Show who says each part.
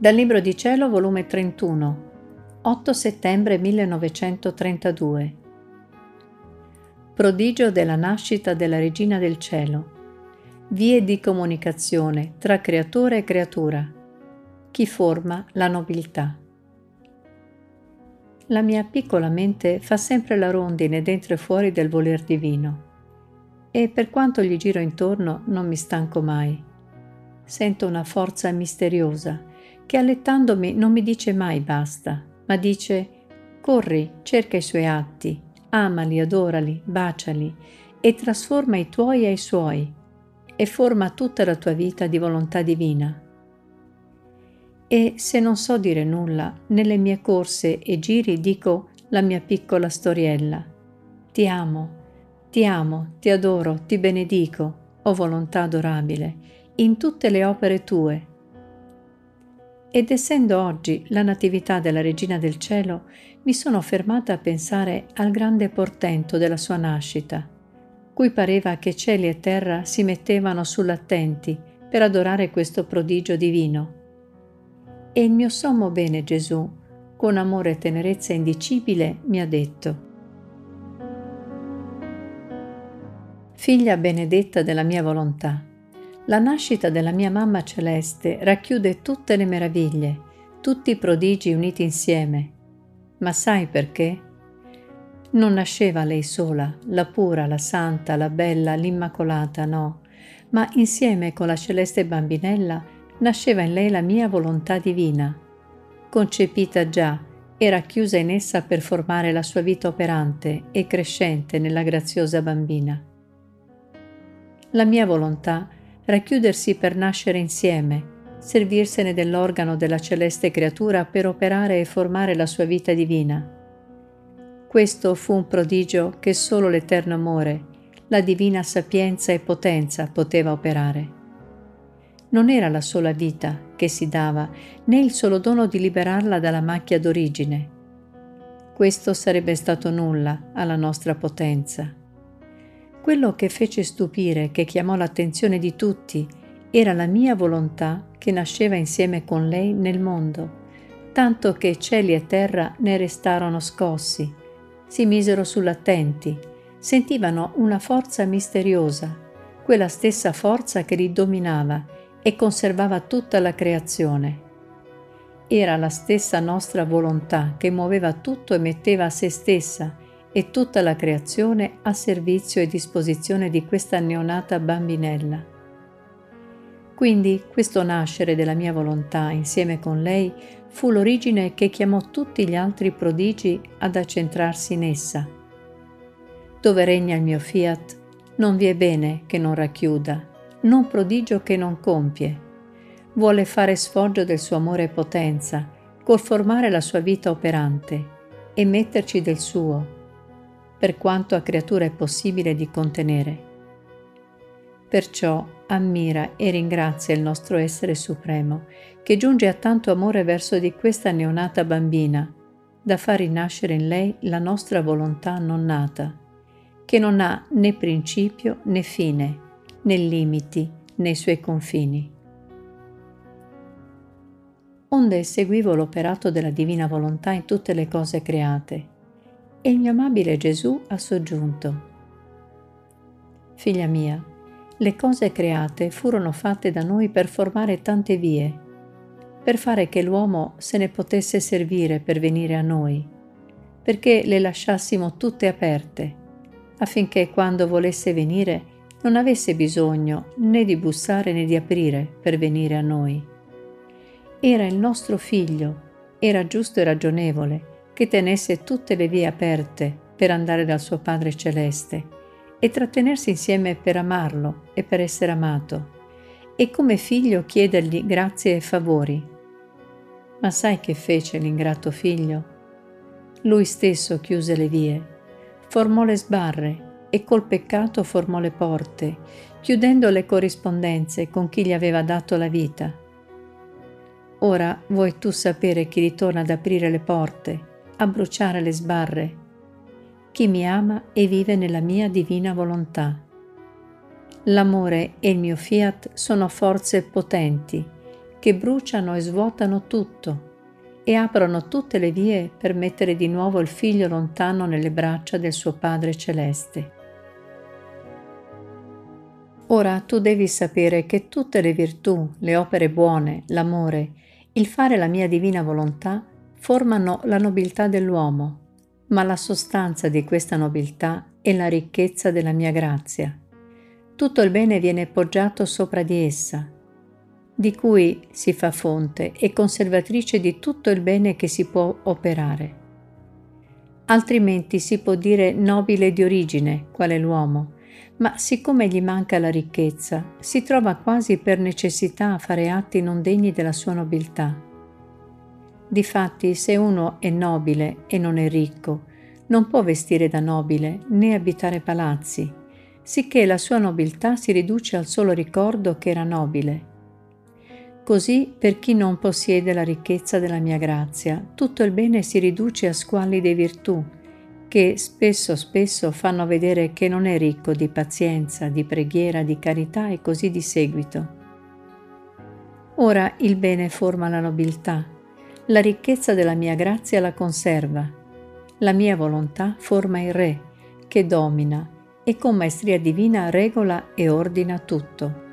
Speaker 1: Dal Libro di Cielo, volume 31, 8 settembre 1932. Prodigio della nascita della Regina del Cielo. Vie di comunicazione tra creatore e creatura. Chi forma la nobiltà. La mia piccola mente fa sempre la rondine dentro e fuori del voler divino e per quanto gli giro intorno non mi stanco mai. Sento una forza misteriosa che allettandomi non mi dice mai basta, ma dice corri, cerca i suoi atti, amali, adorali, baciali e trasforma i tuoi ai suoi e forma tutta la tua vita di volontà divina. E se non so dire nulla, nelle mie corse e giri dico la mia piccola storiella. Ti amo, ti amo, ti adoro, ti benedico, o volontà adorabile, in tutte le opere tue, ed essendo oggi la Natività della Regina del Cielo, mi sono fermata a pensare al grande portento della sua nascita, cui pareva che cieli e terra si mettevano sull'attenti per adorare questo prodigio divino. E il mio sommo bene Gesù, con amore e tenerezza indicibile, mi ha detto, Figlia benedetta della mia volontà, la nascita della mia mamma celeste racchiude tutte le meraviglie, tutti i prodigi uniti insieme. Ma sai perché? Non nasceva lei sola, la pura, la santa, la bella, l'immacolata, no, ma insieme con la celeste bambinella nasceva in lei la mia volontà divina, concepita già e racchiusa in essa per formare la sua vita operante e crescente nella graziosa bambina. La mia volontà racchiudersi per nascere insieme, servirsene dell'organo della celeste creatura per operare e formare la sua vita divina. Questo fu un prodigio che solo l'eterno amore, la divina sapienza e potenza poteva operare. Non era la sola vita che si dava, né il solo dono di liberarla dalla macchia d'origine. Questo sarebbe stato nulla alla nostra potenza. Quello che fece stupire, che chiamò l'attenzione di tutti, era la mia volontà che nasceva insieme con lei nel mondo, tanto che cieli e terra ne restarono scossi, si misero sull'attenti, sentivano una forza misteriosa, quella stessa forza che li dominava e conservava tutta la creazione. Era la stessa nostra volontà che muoveva tutto e metteva a se stessa e tutta la creazione a servizio e disposizione di questa neonata bambinella. Quindi questo nascere della mia volontà insieme con lei fu l'origine che chiamò tutti gli altri prodigi ad accentrarsi in essa. Dove regna il mio fiat, non vi è bene che non racchiuda, non prodigio che non compie. Vuole fare sfoggio del suo amore e potenza, col formare la sua vita operante e metterci del suo, per quanto a creatura è possibile di contenere. Perciò ammira e ringrazia il nostro essere supremo, che giunge a tanto amore verso di questa neonata bambina, da far rinascere in lei la nostra volontà non nata, che non ha né principio né fine, né limiti nei suoi confini. Onde seguivo l'operato della divina volontà in tutte le cose create, e il mio amabile Gesù ha soggiunto. Figlia mia, le cose create furono fatte da noi per formare tante vie, per fare che l'uomo se ne potesse servire per venire a noi, perché le lasciassimo tutte aperte, affinché quando volesse venire non avesse bisogno né di bussare né di aprire per venire a noi. Era il nostro figlio, era giusto e ragionevole, che tenesse tutte le vie aperte per andare dal suo Padre Celeste e trattenersi insieme per amarlo e per essere amato, e come figlio chiedergli grazie e favori. Ma sai che fece l'ingrato figlio? Lui stesso chiuse le vie, formò le sbarre e col peccato formò le porte, chiudendo le corrispondenze con chi gli aveva dato la vita. Ora vuoi tu sapere chi ritorna ad aprire le porte a bruciare le sbarre. Chi mi ama e vive nella mia divina volontà. L'amore e il mio fiat sono forze potenti che bruciano e svuotano tutto e aprono tutte le vie per mettere di nuovo il figlio lontano nelle braccia del suo Padre celeste. Ora tu devi sapere che tutte le virtù, le opere buone, l'amore, il fare la mia divina volontà formano la nobiltà dell'uomo, ma la sostanza di questa nobiltà è la ricchezza della mia grazia. Tutto il bene viene poggiato sopra di essa, di cui si fa fonte e conservatrice di tutto il bene che si può operare. Altrimenti si può dire nobile di origine, quale l'uomo, ma siccome gli manca la ricchezza, si trova quasi per necessità a fare atti non degni della sua nobiltà. Difatti, se uno è nobile e non è ricco, non può vestire da nobile né abitare palazzi, sicché la sua nobiltà si riduce al solo ricordo che era nobile. Così per chi non possiede la ricchezza della mia grazia, tutto il bene si riduce a squalli di virtù, che spesso spesso fanno vedere che non è ricco di pazienza, di preghiera, di carità e così di seguito. Ora il bene forma la nobiltà, la ricchezza della mia grazia la conserva, la mia volontà forma il Re, che domina e con maestria divina regola e ordina tutto.